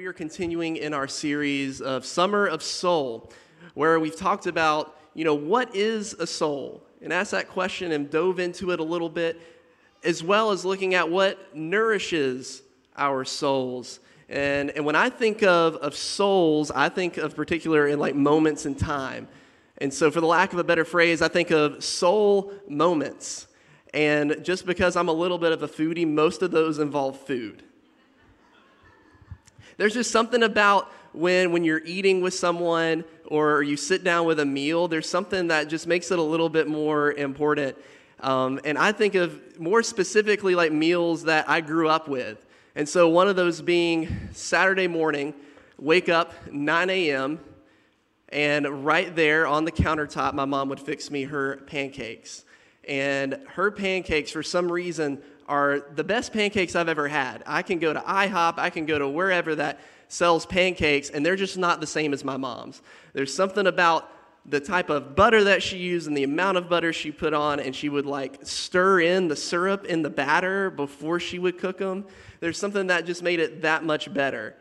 we are continuing in our series of Summer of Soul, where we've talked about, you know, what is a soul? And asked that question and dove into it a little bit, as well as looking at what nourishes our souls. And, and when I think of, of souls, I think of particular in like moments in time. And so, for the lack of a better phrase, I think of soul moments. And just because I'm a little bit of a foodie, most of those involve food. There's just something about when, when you're eating with someone or you sit down with a meal, there's something that just makes it a little bit more important. Um, and I think of more specifically like meals that I grew up with. And so one of those being Saturday morning, wake up 9 a.m., and right there on the countertop, my mom would fix me her pancakes. And her pancakes, for some reason, are the best pancakes I've ever had. I can go to IHOP, I can go to wherever that sells pancakes, and they're just not the same as my mom's. There's something about the type of butter that she used and the amount of butter she put on, and she would like stir in the syrup in the batter before she would cook them. There's something that just made it that much better.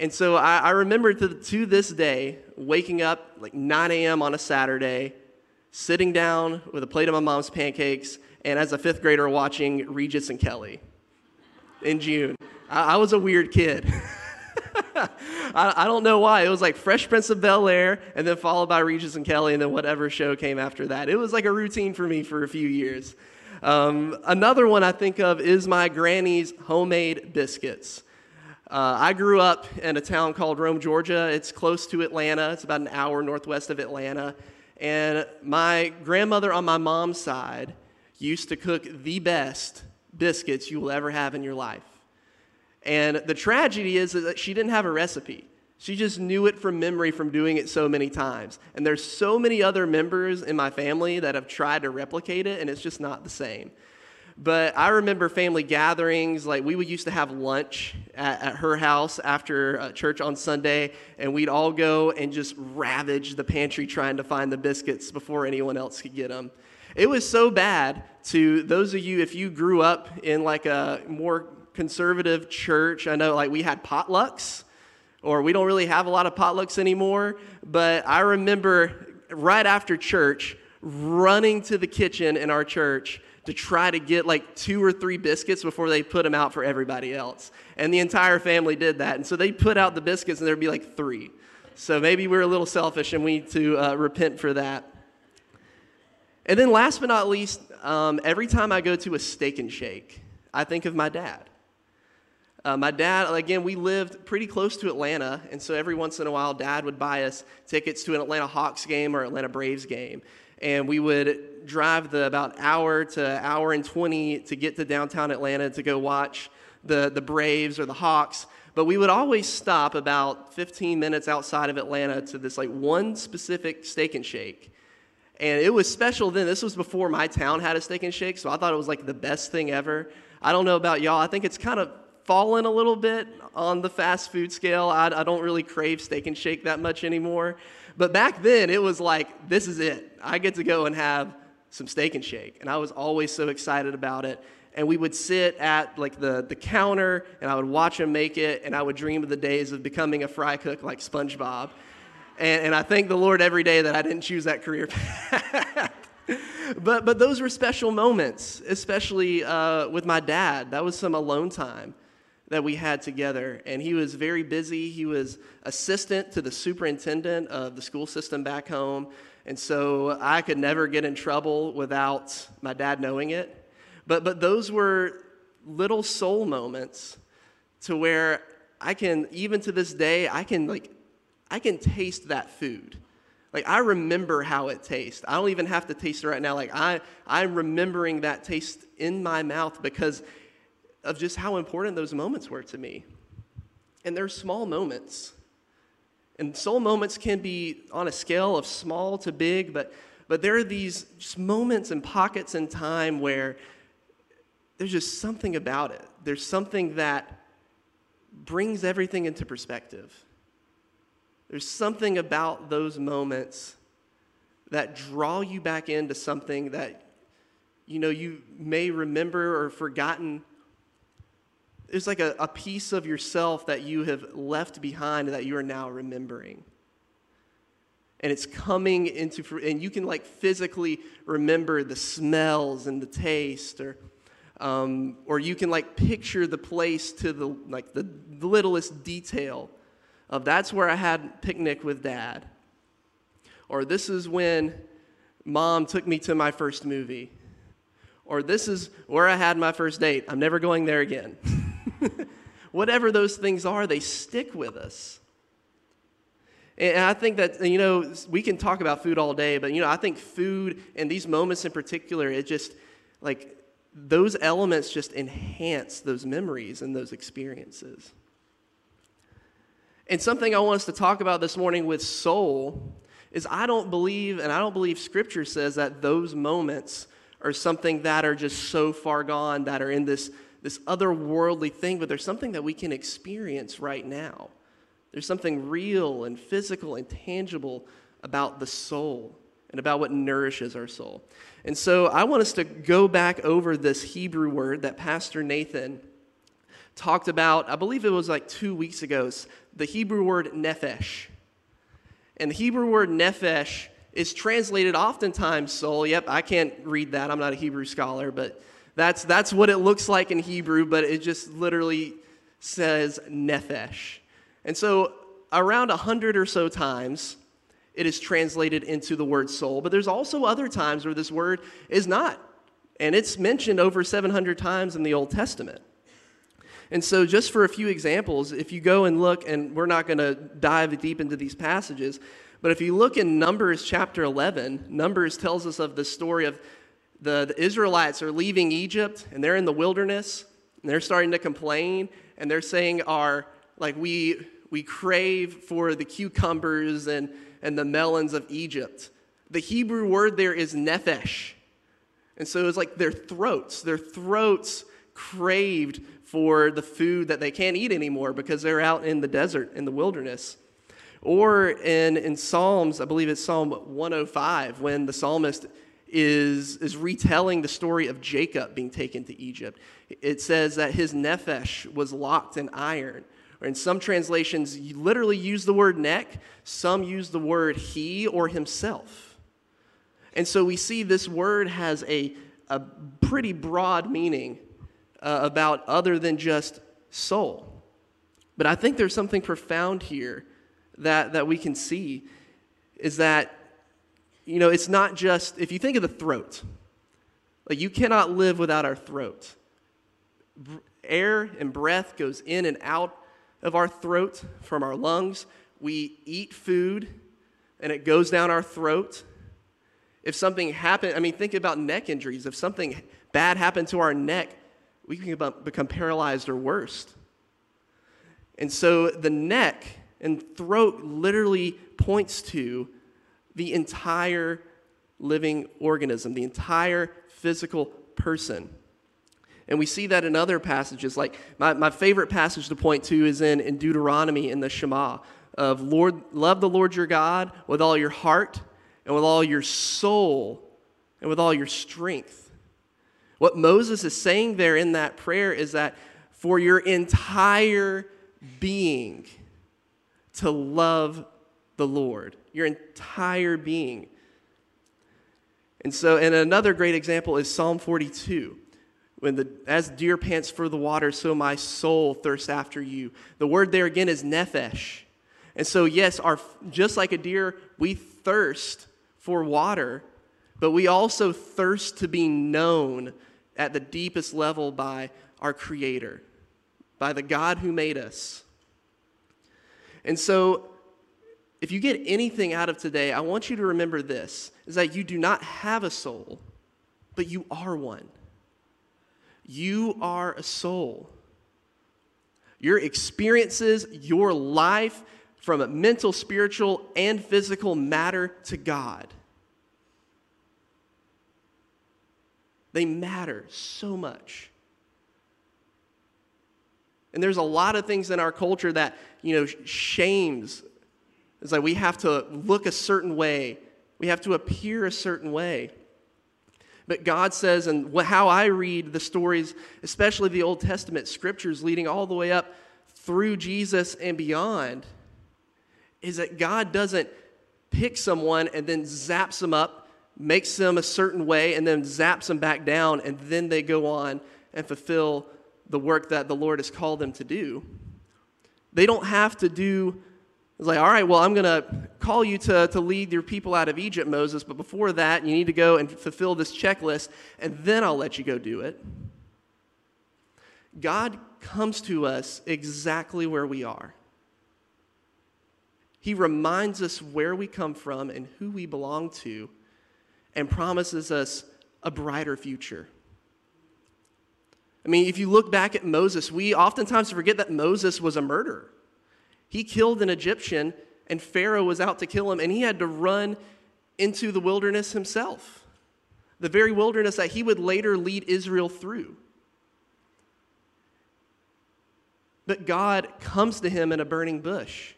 And so I, I remember to, to this day waking up like 9 a.m. on a Saturday, sitting down with a plate of my mom's pancakes, and as a fifth grader watching Regis and Kelly in June. I, I was a weird kid. I, I, don't know why. It was like Fresh Prince of Bel Air, and then followed by Regis and Kelly, and then whatever show came after that. It was like a routine for me for a few years. Um, another one I think of is my granny's homemade biscuits. Uh, I grew up in a town called Rome, Georgia. It's close to Atlanta, it's about an hour northwest of Atlanta. And my grandmother on my mom's side used to cook the best biscuits you will ever have in your life. And the tragedy is that she didn't have a recipe. She just knew it from memory from doing it so many times. And there's so many other members in my family that have tried to replicate it, and it's just not the same. But I remember family gatherings, like we would used to have lunch at, at her house after uh, church on Sunday, and we'd all go and just ravage the pantry trying to find the biscuits before anyone else could get them. It was so bad to those of you, if you grew up in like a more conservative church, I know like we had potlucks, or we don't really have a lot of potlucks anymore, but I remember right after church running to the kitchen in our church to try to get like two or three biscuits before they put them out for everybody else. And the entire family did that. And so they put out the biscuits and there'd be like three. So maybe we're a little selfish and we need to uh, repent for that. And then, last but not least, um, every time I go to a steak and shake, I think of my dad. Uh, my dad, again, we lived pretty close to Atlanta, and so every once in a while, dad would buy us tickets to an Atlanta Hawks game or Atlanta Braves game. And we would drive the about hour to hour and 20 to get to downtown Atlanta to go watch the, the Braves or the Hawks. But we would always stop about 15 minutes outside of Atlanta to this like one specific steak and shake. And it was special then. This was before my town had a steak and shake, so I thought it was like the best thing ever. I don't know about y'all. I think it's kind of fallen a little bit on the fast food scale. I, I don't really crave steak and shake that much anymore. But back then, it was like, this is it. I get to go and have some steak and shake. And I was always so excited about it. And we would sit at like the, the counter and I would watch them make it and I would dream of the days of becoming a fry cook like SpongeBob. And, and I thank the Lord every day that I didn't choose that career path. but, but those were special moments, especially uh, with my dad. That was some alone time that we had together. And he was very busy. He was assistant to the superintendent of the school system back home. And so I could never get in trouble without my dad knowing it. But, but those were little soul moments to where I can, even to this day, I can like I can taste that food. Like I remember how it tastes. I don't even have to taste it right now. Like I, I'm remembering that taste in my mouth because of just how important those moments were to me. And they're small moments. And soul moments can be on a scale of small to big, but, but there are these just moments and pockets in time where there's just something about it. There's something that brings everything into perspective. There's something about those moments that draw you back into something that you know you may remember or forgotten it's like a, a piece of yourself that you have left behind that you are now remembering. And it's coming into, and you can like physically remember the smells and the taste, or, um, or you can like picture the place to the, like the littlest detail of that's where I had picnic with dad. Or this is when mom took me to my first movie. Or this is where I had my first date. I'm never going there again. Whatever those things are, they stick with us. And I think that, you know, we can talk about food all day, but, you know, I think food and these moments in particular, it just, like, those elements just enhance those memories and those experiences. And something I want us to talk about this morning with soul is I don't believe, and I don't believe scripture says that those moments are something that are just so far gone, that are in this this otherworldly thing, but there's something that we can experience right now. There's something real and physical and tangible about the soul and about what nourishes our soul. And so I want us to go back over this Hebrew word that Pastor Nathan talked about, I believe it was like two weeks ago, the Hebrew word nephesh. And the Hebrew word nephesh is translated oftentimes soul. Yep, I can't read that. I'm not a Hebrew scholar, but that's, that's what it looks like in Hebrew, but it just literally says nephesh. And so, around a hundred or so times, it is translated into the word soul, but there's also other times where this word is not. And it's mentioned over 700 times in the Old Testament. And so, just for a few examples, if you go and look, and we're not going to dive deep into these passages, but if you look in Numbers chapter 11, Numbers tells us of the story of the, the Israelites are leaving Egypt and they're in the wilderness and they're starting to complain and they're saying, "Our like we we crave for the cucumbers and, and the melons of Egypt. The Hebrew word there is nephesh. And so it's like their throats, their throats craved for the food that they can't eat anymore because they're out in the desert, in the wilderness. Or in, in Psalms, I believe it's Psalm 105, when the psalmist is, is retelling the story of Jacob being taken to Egypt. It says that his nephesh was locked in iron. Or in some translations, you literally use the word neck, some use the word he or himself. And so we see this word has a, a pretty broad meaning uh, about other than just soul. But I think there's something profound here that, that we can see is that you know, it's not just, if you think of the throat, like you cannot live without our throat. Air and breath goes in and out of our throat from our lungs. We eat food and it goes down our throat. If something happened, I mean, think about neck injuries. If something bad happened to our neck, we can become paralyzed or worse. And so the neck and throat literally points to the entire living organism, the entire physical person. And we see that in other passages. Like my, my favorite passage to point to is in, in Deuteronomy in the Shema of Lord, love the Lord your God with all your heart and with all your soul and with all your strength. What Moses is saying there in that prayer is that for your entire being to love the Lord your entire being. And so, and another great example is Psalm 42. When the, as deer pants for the water, so my soul thirsts after you. The word there again is nephesh. And so, yes, our, just like a deer, we thirst for water, but we also thirst to be known at the deepest level by our Creator, by the God who made us. And so, if you get anything out of today, I want you to remember this is that you do not have a soul, but you are one. You are a soul. Your experiences, your life, from mental, spiritual, and physical matter to God. They matter so much. And there's a lot of things in our culture that, you know, shames it's like we have to look a certain way, we have to appear a certain way. But God says, and how I read the stories, especially the Old Testament scriptures leading all the way up through Jesus and beyond, is that God doesn't pick someone and then zaps them up, makes them a certain way, and then zaps them back down, and then they go on and fulfill the work that the Lord has called them to do. They don't have to do, it's like, all right, well, I'm going to call you to, to lead your people out of Egypt, Moses, but before that, you need to go and fulfill this checklist, and then I'll let you go do it. God comes to us exactly where we are. He reminds us where we come from and who we belong to, and promises us a brighter future. I mean, if you look back at Moses, we oftentimes forget that Moses was a murderer. He killed an Egyptian, and Pharaoh was out to kill him, and he had to run into the wilderness himself. The very wilderness that he would later lead Israel through. But God comes to him in a burning bush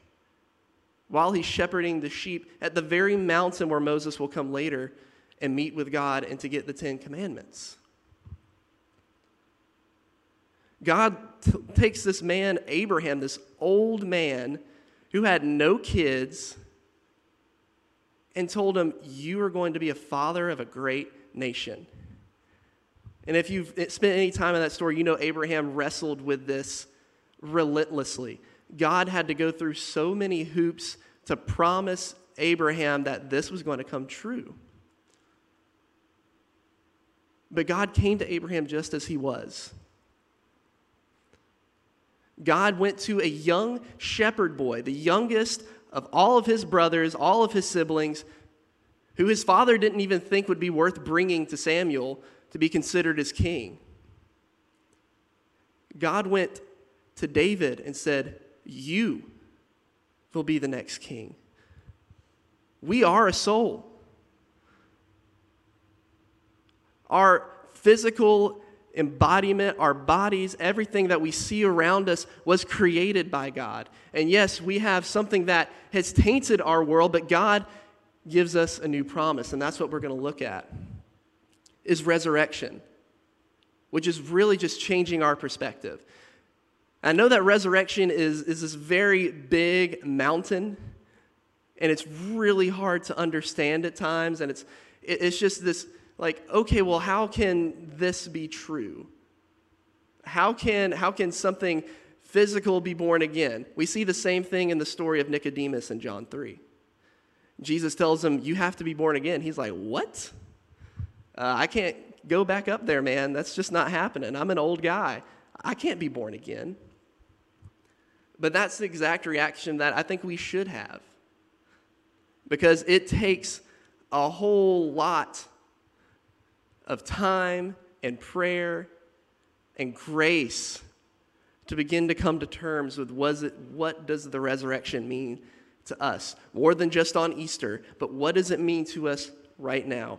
while he's shepherding the sheep at the very mountain where Moses will come later and meet with God and to get the Ten Commandments. God t- takes this man, Abraham, this old man who had no kids, and told him, You are going to be a father of a great nation. And if you've eh, spent any time in that story, you know Abraham wrestled with this relentlessly. God had to go through so many hoops to promise Abraham that this was going to come true. But God came to Abraham just as he was. God went to a young shepherd boy, the youngest of all of his brothers, all of his siblings, who his father didn't even think would be worth bringing to Samuel to be considered as king. God went to David and said, You will be the next king. We are a soul. Our physical embodiment, our bodies, everything that we see around us was created by God. And yes, we have something that has tainted our world, but God gives us a new promise, and that's what we're going to look at. Is resurrection, which is really just changing our perspective. I know that resurrection is, is this very big mountain, and it's really hard to understand at times, and it's, it's just this like, okay, well, how can this be true? How can, how can something physical be born again? We see the same thing in the story of Nicodemus in John 3. Jesus tells him, You have to be born again. He's like, What? Uh, I can't go back up there, man. That's just not happening. I'm an old guy. I can't be born again. But that's the exact reaction that I think we should have. Because it takes a whole lot of time and prayer and grace to begin to come to terms with was it, what does the resurrection mean to us? More than just on Easter, but what does it mean to us right now?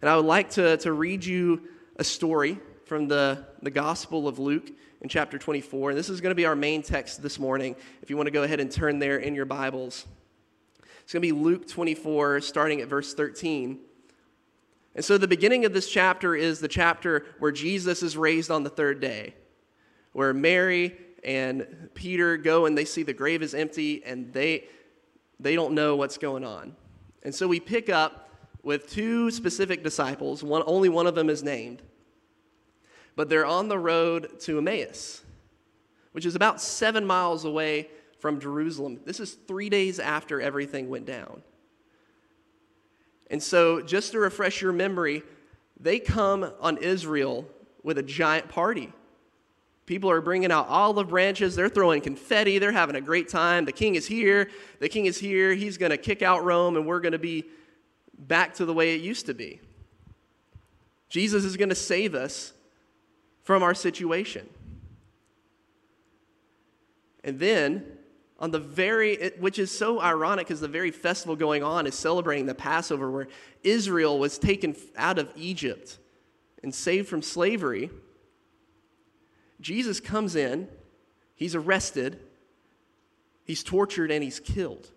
And I would like to, to read you a story from the, the Gospel of Luke in chapter 24. And this is going to be our main text this morning. If you want to go ahead and turn there in your Bibles, it's going to be Luke 24, starting at verse 13. And so the beginning of this chapter is the chapter where Jesus is raised on the third day, where Mary and Peter go and they see the grave is empty and they, they don't know what's going on. And so we pick up with two specific disciples. One, only one of them is named. But they're on the road to Emmaus, which is about seven miles away from Jerusalem. This is three days after everything went down. And so, just to refresh your memory, they come on Israel with a giant party. People are bringing out olive branches, they're throwing confetti, they're having a great time. The king is here, the king is here, he's going to kick out Rome, and we're going to be back to the way it used to be. Jesus is going to save us from our situation. And then on the very, which is so ironic because the very festival going on is celebrating the Passover where Israel was taken out of Egypt and saved from slavery. Jesus comes in, he's arrested, he's tortured, and he's killed.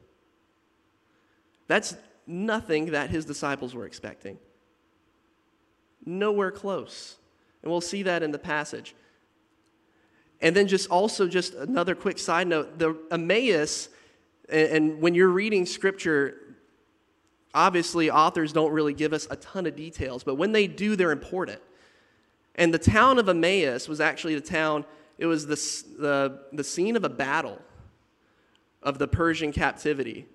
That's nothing that his disciples were expecting. Nowhere close. And we'll see that in the passage. And then just also just another quick side note, the Emmaus and when you're reading scripture, obviously authors don't really give us a ton of details, but when they do, they're important. And the town of Emmaus was actually the town, it was the, the, the scene of a battle of the Persian captivity,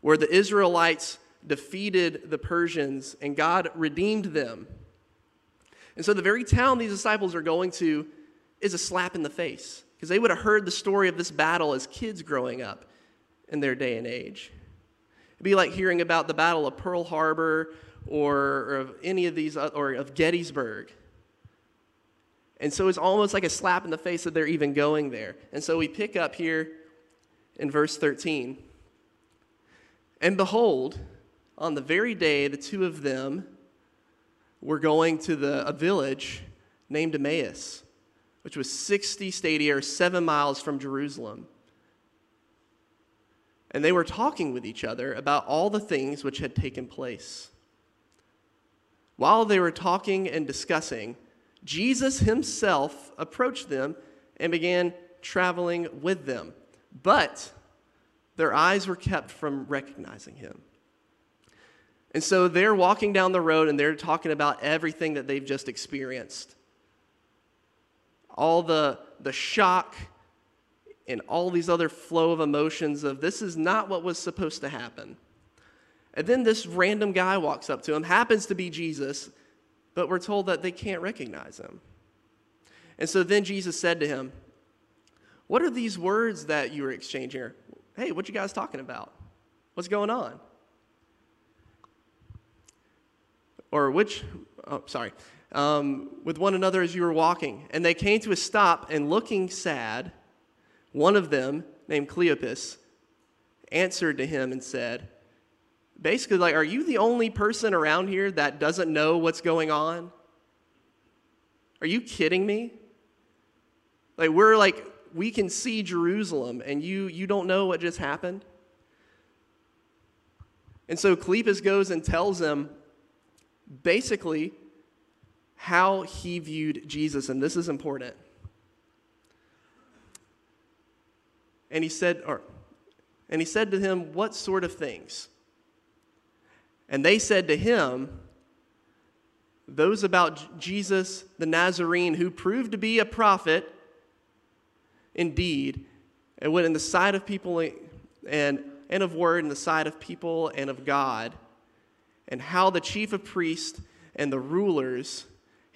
where the Israelites defeated the Persians and God redeemed them. And so the very town these disciples are going to is a slap in the face because they would have heard the story of this battle as kids growing up in their day and age. It'd be like hearing about the Battle of Pearl Harbor or, or of any of these, uh, or of Gettysburg. And so it's almost like a slap in the face that they're even going there. And so we pick up here in verse 13. And behold, on the very day the two of them were going to the, a village named Emmaus which was 60 stadia or seven miles from Jerusalem. And they were talking with each other about all the things which had taken place. While they were talking and discussing, Jesus himself approached them and began traveling with them. But their eyes were kept from recognizing him. And so they're walking down the road and they're talking about everything that they've just experienced all the, the shock and all these other flow of emotions of this is not what was supposed to happen. And then this random guy walks up to him, happens to be Jesus, but we're told that they can't recognize him. And so then Jesus said to him, What are these words that you were exchanging here? Hey, what you guys talking about? What's going on? Or which, oh, sorry um, with one another as you were walking. And they came to a stop, and looking sad, one of them, named Cleopas, answered to him and said, basically, like, are you the only person around here that doesn't know what's going on? Are you kidding me? Like, we're like, we can see Jerusalem, and you, you don't know what just happened? And so Cleopas goes and tells them basically how he viewed Jesus, and this is important. And he said, or, and he said to him, What sort of things? And they said to him, Those about Jesus the Nazarene, who proved to be a prophet indeed, and went in the sight of people and, and of word in the sight of people and of God, and how the chief of priests and the rulers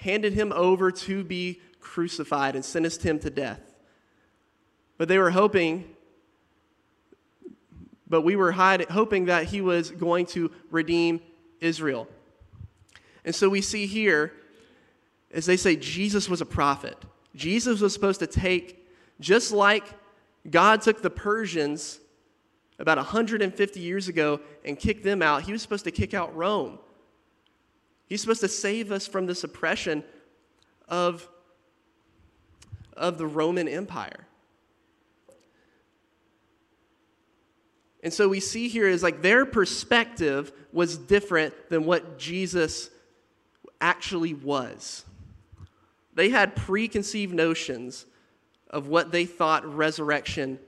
handed him over to be crucified and sentenced him to death. But they were hoping, but we were hoping that he was going to redeem Israel. And so we see here, as they say, Jesus was a prophet. Jesus was supposed to take, just like God took the Persians about 150 years ago and kick them out, he was supposed to kick out Rome. He's supposed to save us from this oppression of, of the Roman Empire. And so we see here is like their perspective was different than what Jesus actually was. They had preconceived notions of what they thought resurrection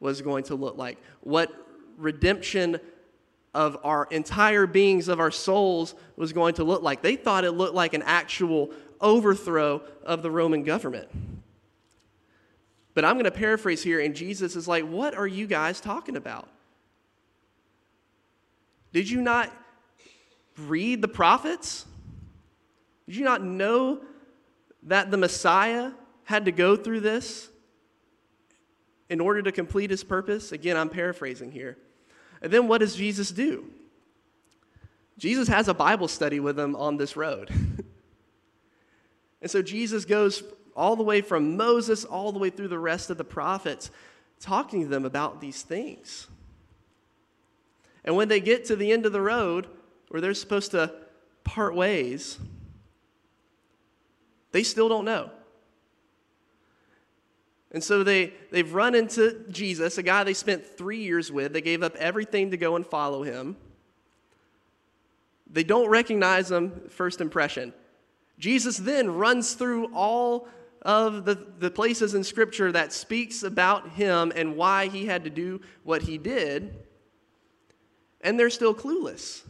was going to look like, what redemption of our entire beings, of our souls, was going to look like. They thought it looked like an actual overthrow of the Roman government. But I'm going to paraphrase here, and Jesus is like, What are you guys talking about? Did you not read the prophets? Did you not know that the Messiah had to go through this in order to complete his purpose? Again, I'm paraphrasing here. And then what does Jesus do? Jesus has a Bible study with them on this road. and so Jesus goes all the way from Moses all the way through the rest of the prophets, talking to them about these things. And when they get to the end of the road, where they're supposed to part ways, they still don't know. And so they, they've run into Jesus, a guy they spent three years with. They gave up everything to go and follow him. They don't recognize him, first impression. Jesus then runs through all of the, the places in Scripture that speaks about him and why he had to do what he did, and they're still clueless.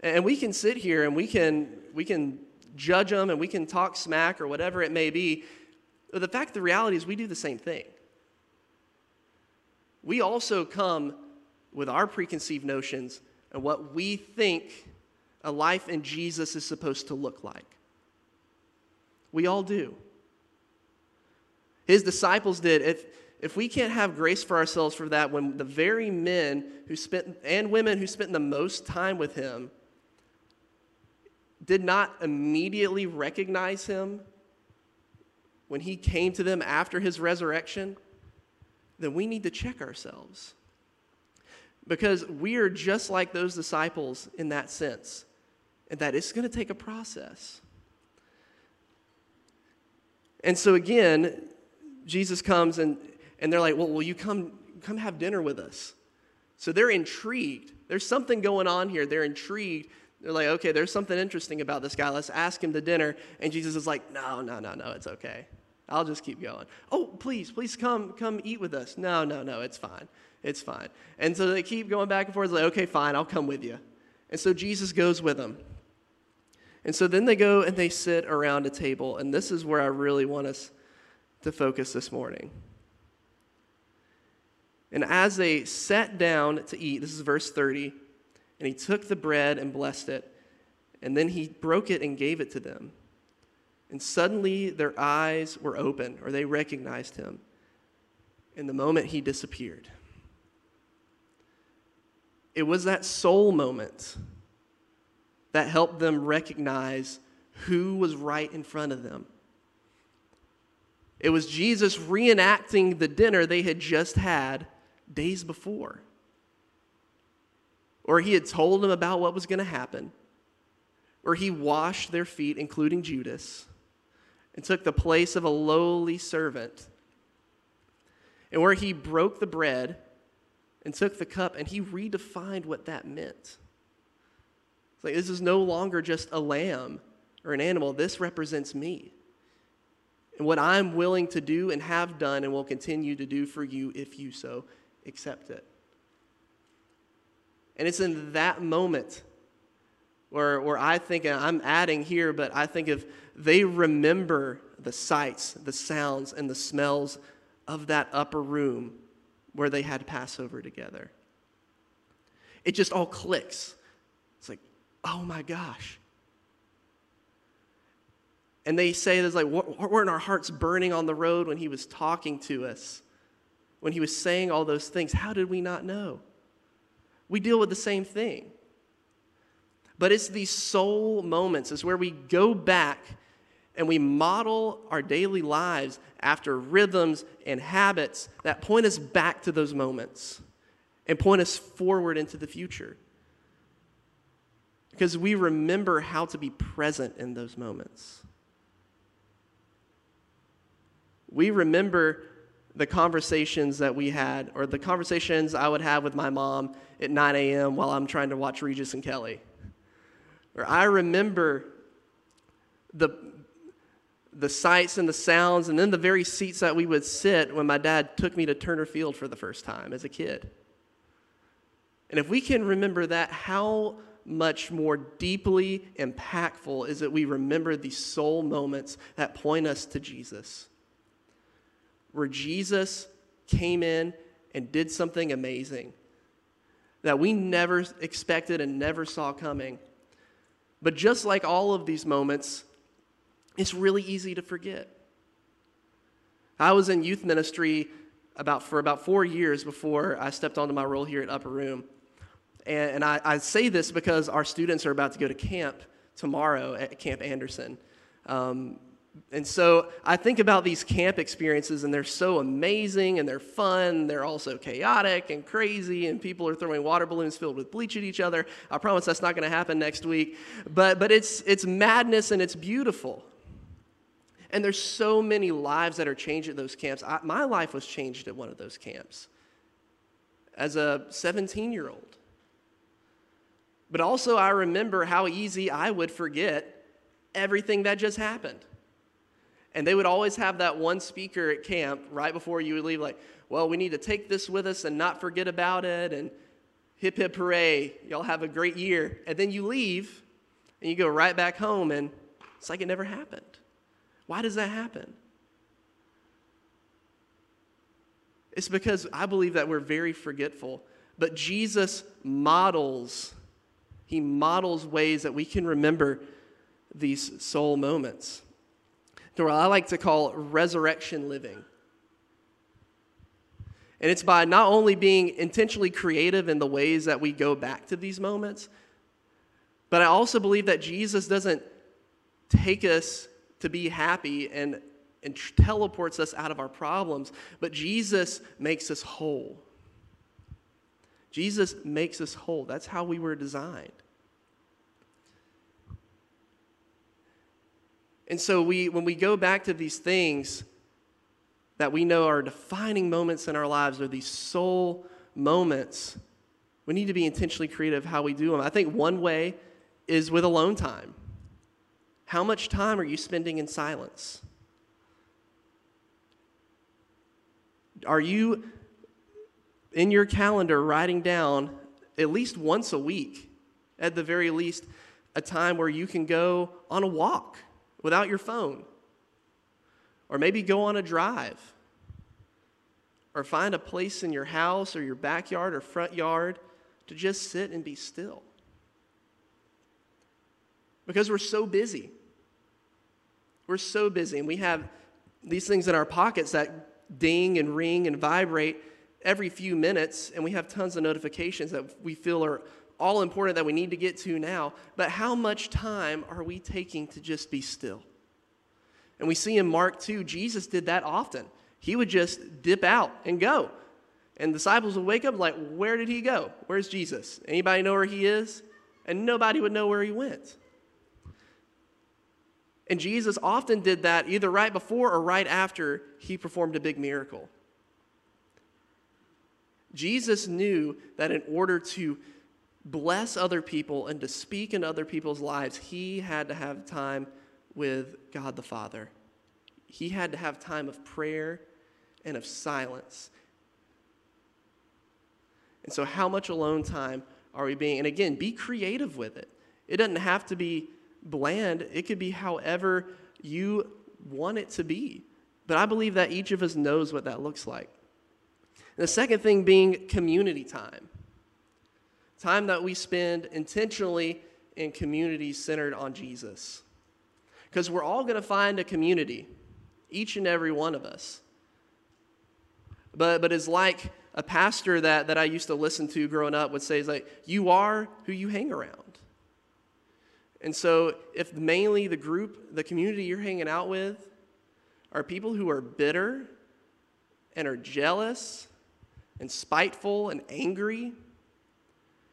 And we can sit here and we can, we can judge them and we can talk smack or whatever it may be. The fact, the reality is, we do the same thing. We also come with our preconceived notions and what we think a life in Jesus is supposed to look like. We all do. His disciples did. If, if we can't have grace for ourselves for that, when the very men who spent and women who spent the most time with him did not immediately recognize him when he came to them after his resurrection, then we need to check ourselves. Because we are just like those disciples in that sense, and that it's going to take a process. And so again, Jesus comes and, and they're like, Well, will you come, come have dinner with us? So they're intrigued. There's something going on here. They're intrigued. They're like, okay, there's something interesting about this guy. Let's ask him to dinner. And Jesus is like, no, no, no, no, it's okay. I'll just keep going. Oh, please, please come, come eat with us. No, no, no, it's fine. It's fine. And so they keep going back and forth. Like, okay, fine, I'll come with you. And so Jesus goes with them. And so then they go and they sit around a table. And this is where I really want us to focus this morning. And as they sat down to eat, this is verse 30, and he took the bread and blessed it, and then he broke it and gave it to them. And suddenly their eyes were open, or they recognized him. In the moment he disappeared. It was that soul moment that helped them recognize who was right in front of them. It was Jesus reenacting the dinner they had just had days before. Or he had told them about what was going to happen. Or he washed their feet, including Judas, and took the place of a lowly servant. And where he broke the bread and took the cup and he redefined what that meant. It's like this is no longer just a lamb or an animal, this represents me and what I'm willing to do and have done and will continue to do for you if you so accept it. And it's in that moment where, where I think, I'm adding here, but I think if they remember the sights, the sounds, and the smells of that upper room where they had Passover together. It just all clicks. It's like, oh my gosh, and they say, there's like, weren't our hearts burning on the road when he was talking to us? When he was saying all those things? How did we not know? We deal with the same thing. But it's these soul moments, it's where we go back and we model our daily lives after rhythms and habits that point us back to those moments and point us forward into the future. Because we remember how to be present in those moments. we remember the conversations that we had, or the conversations I would have with my mom at 9 a.m. while I'm trying to watch Regis and Kelly. Or I remember the, the sights and the sounds, and then the very seats that we would sit when my dad took me to Turner Field for the first time as a kid. And if we can remember that, how much more deeply impactful is it we remember these soul moments that point us to Jesus? where Jesus came in and did something amazing that we never expected and never saw coming. But just like all of these moments, it's really easy to forget. I was in youth ministry about, for about four years before I stepped onto my role here at Upper Room. And, and I, I, say this because our students are about to go to camp tomorrow at Camp Anderson. Um, and so I think about these camp experiences, and they're so amazing and they're fun. They're also chaotic and crazy, and people are throwing water balloons filled with bleach at each other. I promise that's not going to happen next week. But, but it's, it's madness and it's beautiful. And there's so many lives that are changed at those camps. I, my life was changed at one of those camps as a 17 year old. But also, I remember how easy I would forget everything that just happened. And they would always have that one speaker at camp right before you would leave, like, well, we need to take this with us and not forget about it. And hip hip hooray, y'all have a great year. And then you leave and you go right back home, and it's like it never happened. Why does that happen? It's because I believe that we're very forgetful. But Jesus models, he models ways that we can remember these soul moments. What I like to call resurrection living. And it's by not only being intentionally creative in the ways that we go back to these moments, but I also believe that Jesus doesn't take us to be happy and, and teleports us out of our problems, but Jesus makes us whole. Jesus makes us whole. That's how we were designed. And so we when we go back to these things that we know are defining moments in our lives or these soul moments, we need to be intentionally creative how we do them. I think one way is with alone time. How much time are you spending in silence? Are you in your calendar writing down at least once a week, at the very least, a time where you can go on a walk without your phone? Or maybe go on a drive? Or find a place in your house or your backyard or front yard to just sit and be still? Because we're so busy. We're so busy, and we have these things in our pockets that ding and ring and vibrate every few minutes, and we have tons of notifications that we feel are all important that we need to get to now. But how much time are we taking to just be still? And we see in Mark 2, Jesus did that often. He would just dip out and go. And disciples would wake up like, where did he go? Where's Jesus? Anybody know where he is? And nobody would know where he went. And Jesus often did that either right before or right after he performed a big miracle. Jesus knew that in order to bless other people and to speak in other people's lives, he had to have time with God the Father. He had to have time of prayer and of silence. And so, how much alone time are we being? And again, be creative with it. It doesn't have to be bland. It could be however you want it to be. But I believe that each of us knows what that looks like. And the second thing being community time time that we spend intentionally in communities centered on Jesus. Because we're all going to find a community, each and every one of us. But, but it's like a pastor that, that I used to listen to growing up would say, is like, you are who you hang around. And so, if mainly the group, the community you're hanging out with, are people who are bitter and are jealous and spiteful and angry,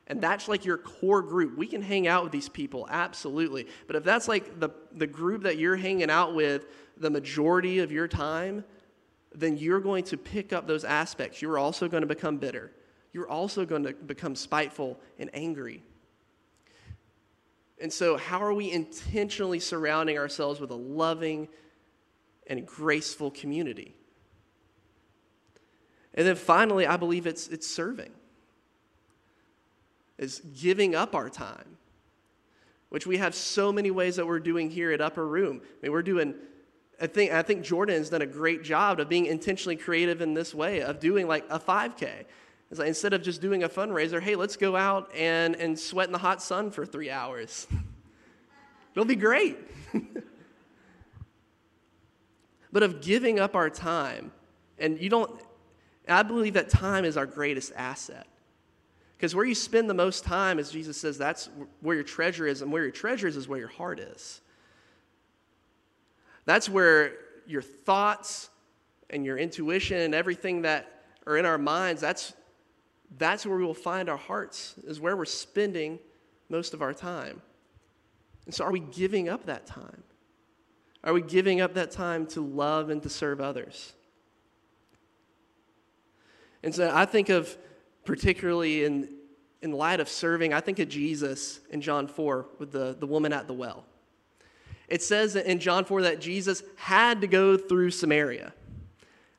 and that's like your core group, we can hang out with these people, absolutely. But if that's like the, the group that you're hanging out with the majority of your time, then you're going to pick up those aspects. You're also going to become bitter. You're also going to become spiteful and angry. And so, how are we intentionally surrounding ourselves with a loving and graceful community? And then finally, I believe it's, it's serving, is giving up our time, which we have so many ways that we're doing here at Upper Room. I mean, we're doing, I think, I think Jordan has done a great job of being intentionally creative in this way, of doing like a 5K. It's like instead of just doing a fundraiser, hey, let's go out and, and sweat in the hot sun for three hours. It'll be great. but of giving up our time, and you don't, I believe that time is our greatest asset. Because where you spend the most time, as Jesus says, that's where your treasure is, and where your treasure is, is where your heart is. That's where your thoughts and your intuition and everything that are in our minds, that's that's where we will find our hearts, is where we're spending most of our time. And so, are we giving up that time? Are we giving up that time to love and to serve others? And so, I think of particularly in in light of serving, I think of Jesus in John 4 with the, the woman at the well. It says in John 4 that Jesus had to go through Samaria.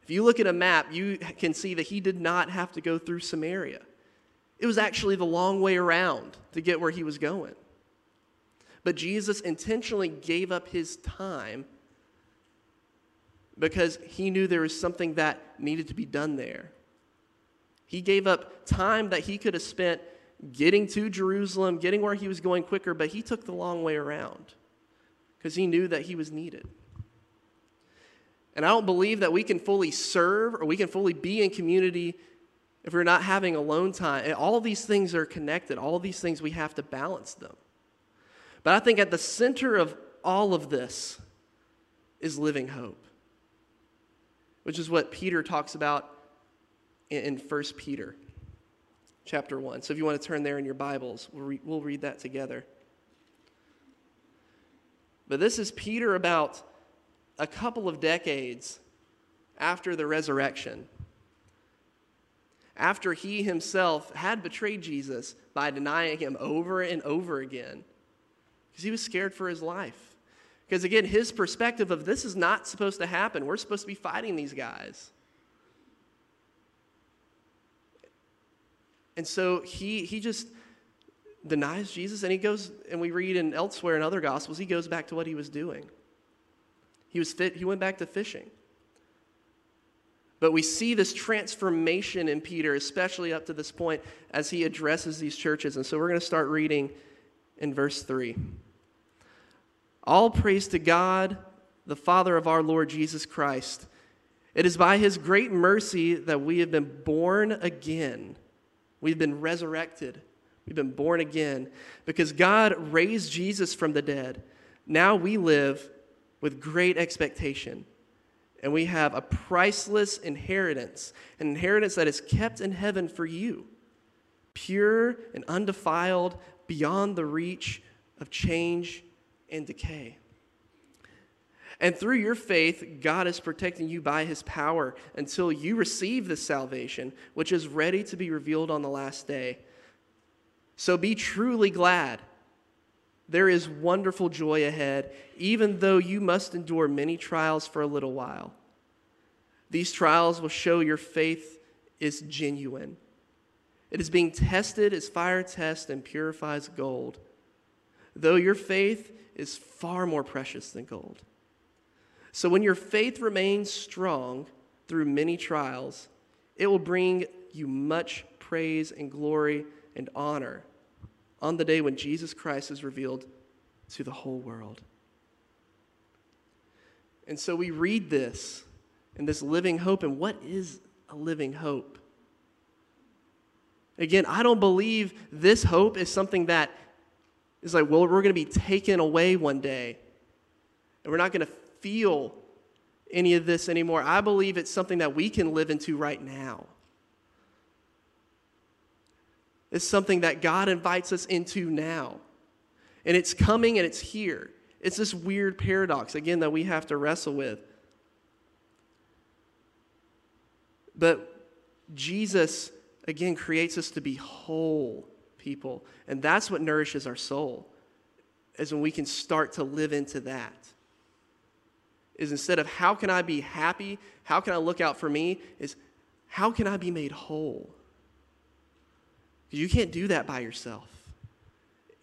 If you look at a map, you can see that he did not have to go through Samaria. It was actually the long way around to get where he was going. But Jesus intentionally gave up his time because he knew there was something that needed to be done there. He gave up time that he could have spent getting to Jerusalem, getting where he was going quicker, but he took the long way around because he knew that he was needed. And I don't believe that we can fully serve or we can fully be in community if we're not having alone time. All these things are connected. All these things, we have to balance them. But I think at the center of all of this is living hope, which is what Peter talks about in, 1 Peter chapter 1. So if you want to turn there in your Bibles, we'll, re- we'll read that together. But this is Peter about a couple of decades after the resurrection. After he himself had betrayed Jesus by denying him over and over again, because he was scared for his life. Because again, his perspective of this is not supposed to happen. We're supposed to be fighting these guys. And so he, he just denies Jesus and he goes, and we read in elsewhere in other gospels, he goes back to what he was doing. He was fit, he went back to fishing. But we see this transformation in Peter, especially up to this point, as he addresses these churches. And so we're going to start reading in verse 3. All praise to God, the Father of our Lord Jesus Christ. It is by his great mercy that we have been born again We've been resurrected. We've been born again because God raised Jesus from the dead. Now we live with great expectation. And we have a priceless inheritance, an inheritance that is kept in heaven for you, pure and undefiled, beyond the reach of change and decay. And through your faith, God is protecting you by his power until you receive the salvation, which is ready to be revealed on the last day. So be truly glad. There is wonderful joy ahead, even though you must endure many trials for a little while. These trials will show your faith is genuine. It is being tested as fire tests and purifies gold, though your faith is far more precious than gold. So when your faith remains strong through many trials, it will bring you much praise and glory and honor on the day when Jesus Christ is revealed to the whole world. And so we read this and this living hope. And what is a living hope? Again, I don't believe this hope is something that is like, well, we're going to be taken away one day. And we're not going to feel any of this anymore. I believe it's something that we can live into right now. It's something that God invites us into now. And it's coming and it's here. It's this weird paradox, again, that we have to wrestle with. But Jesus, again, creates us to be whole people. And that's what nourishes our soul, is when we can start to live into that is instead of how can I be happy, how can I look out for me, is how can I be made whole? You can't do that by yourself.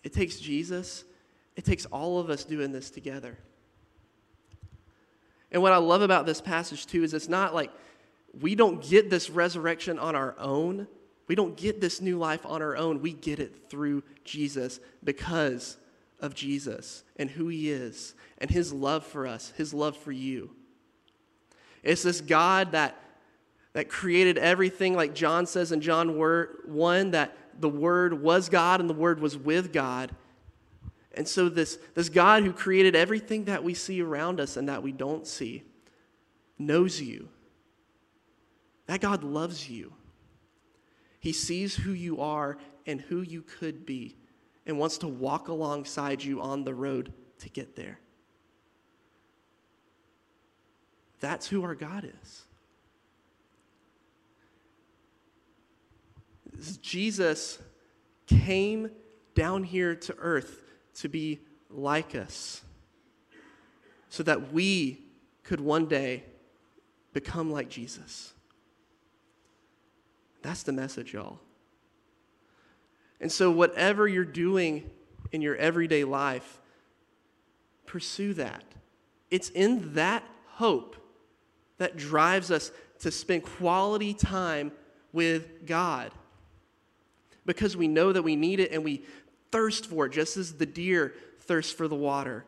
It takes Jesus, it takes all of us doing this together. And what I love about this passage too is it's not like we don't get this resurrection on our own. We don't get this new life on our own. We get it through Jesus because of Jesus and who he is and his love for us, his love for you. It's this God that, that created everything, like John says in John 1, that the Word was God and the Word was with God. And so, this, this God who created everything that we see around us and that we don't see knows you. That God loves you. He sees who you are and who you could be and wants to walk alongside you on the road to get there. That's who our God is. Jesus, came down here to earth to be like us so that we could one day become like Jesus. That's the message, y'all. And so, whatever you're doing in your everyday life, pursue that. It's in that hope that drives us to spend quality time with God because we know that we need it and we thirst for it, just as the deer thirsts for the water.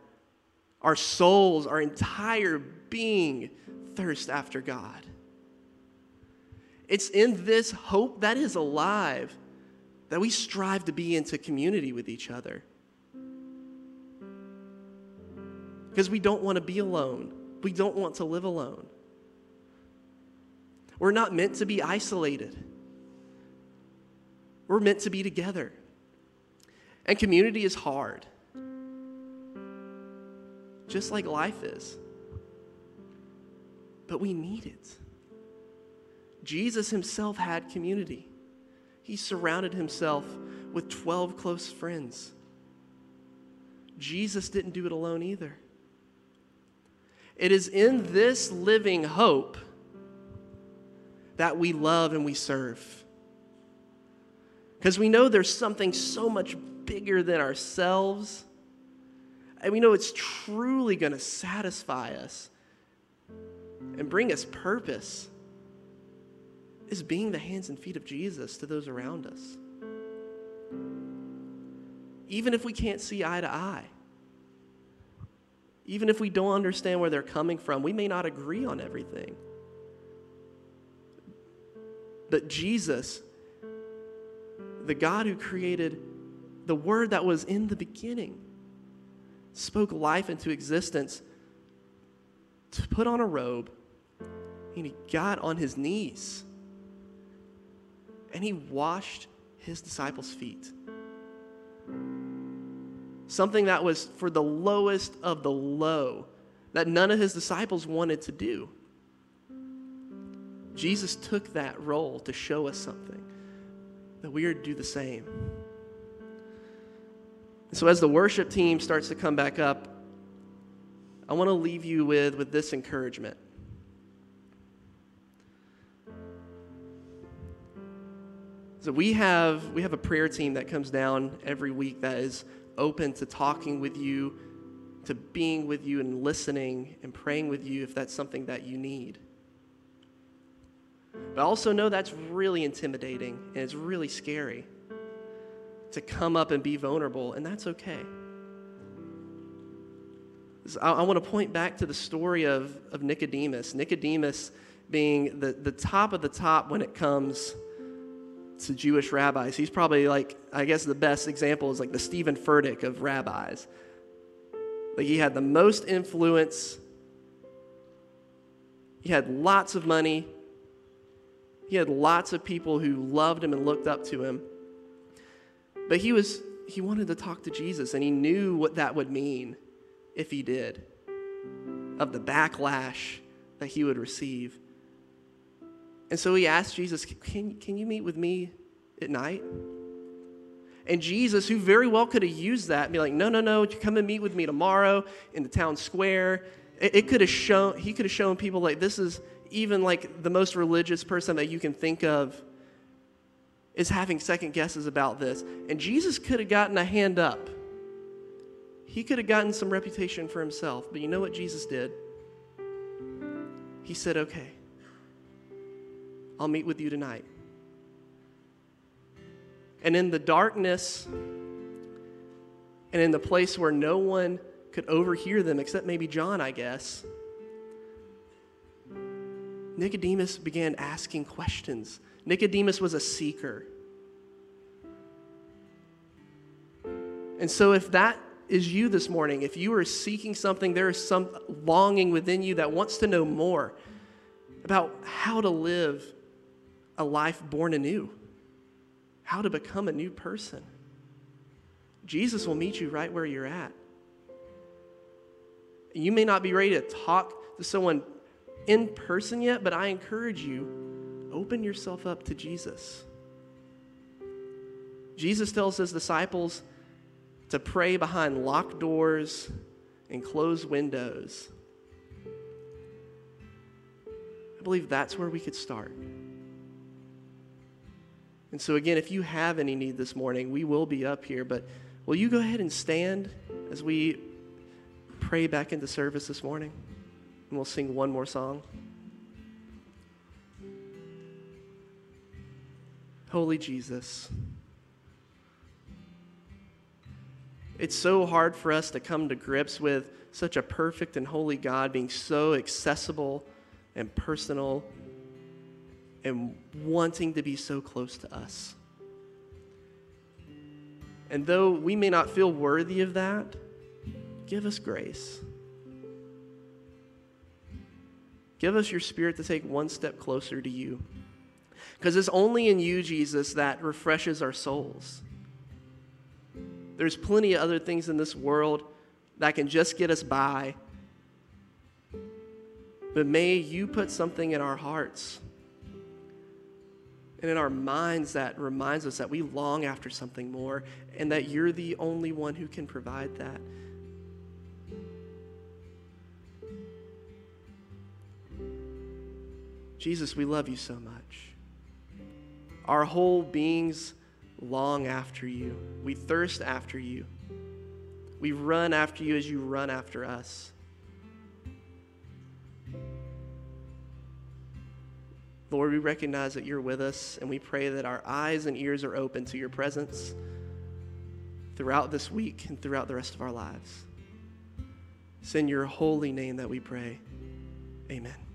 Our souls, our entire being thirst after God. It's in this hope that is alive that we strive to be into community with each other. Because we don't want to be alone, we don't want to live alone. We're not meant to be isolated. We're meant to be together. And community is hard, just like life is. But we need it. Jesus himself had community, he surrounded himself with 12 close friends. Jesus didn't do it alone either. It is in this living hope that we love and we serve. Because we know there's something so much bigger than ourselves. And we know it's truly going to satisfy us and bring us purpose is being the hands and feet of Jesus to those around us. Even if we can't see eye to eye, even if we don't understand where they're coming from, we may not agree on everything. But Jesus, the God who created the Word that was in the beginning, spoke life into existence to put on a robe, and he got on his knees and he washed his disciples' feet. Something that was for the lowest of the low, that none of his disciples wanted to do. Jesus took that role to show us something, that we are to do the same. So, as the worship team starts to come back up, I want to leave you with, with this encouragement. So we have we have a prayer team that comes down every week that is open to talking with you, to being with you and listening and praying with you if that's something that you need. But I also know that's really intimidating and it's really scary to come up and be vulnerable, and that's okay. I, I want to point back to the story of, of Nicodemus. Nicodemus being the, the top of the top when it comes to Jewish rabbis. He's probably like, I guess the best example is like the Steven Furtick of rabbis. Like he had the most influence, he had lots of money, he had lots of people who loved him and looked up to him. But he was he wanted to talk to Jesus and he knew what that would mean if he did of the backlash that he would receive. And so he asked Jesus, Can, can you meet with me at night? And Jesus, who very well could have used that, be like, No, no, no, come and meet with me tomorrow in the town square. It, it could have shown, he could have shown people like this is even like the most religious person that you can think of is having second guesses about this. And Jesus could have gotten a hand up. He could have gotten some reputation for himself. But you know what Jesus did? He said, Okay, I'll meet with you tonight. And in the darkness, and in the place where no one could overhear them except maybe John, I guess, Nicodemus began asking questions Nicodemus was a seeker. And so, if that is you this morning, if you are seeking something, there is some longing within you that wants to know more about how to live a life born anew, how to become a new person. Jesus will meet you right where you're at. You may not be ready to talk to someone in person yet, but I encourage you open yourself up to Jesus. Jesus tells his disciples to pray behind locked doors and closed windows. I believe that's where we could start. And so, again, if you have any need this morning, we will be up here, but will you go ahead and stand as we pray back into service this morning? And we'll sing one more song. Holy Jesus. It's so hard for us to come to grips with such a perfect and holy God being so accessible and personal and wanting to be so close to us. And though we may not feel worthy of that, give us grace. Give us your spirit to take one step closer to you. Because it's only in you, Jesus, that refreshes our souls. There's plenty of other things in this world that can just get us by. But may you put something in our hearts and in our minds that reminds us that we long after something more and that you're the only one who can provide that. Jesus, we love you so much. Our whole beings long after you. We thirst after you. We run after you as you run after us. Lord, we recognize that you're with us, and we pray that our eyes and ears are open to your presence throughout this week and throughout the rest of our lives. It's in your holy name that we pray. Amen.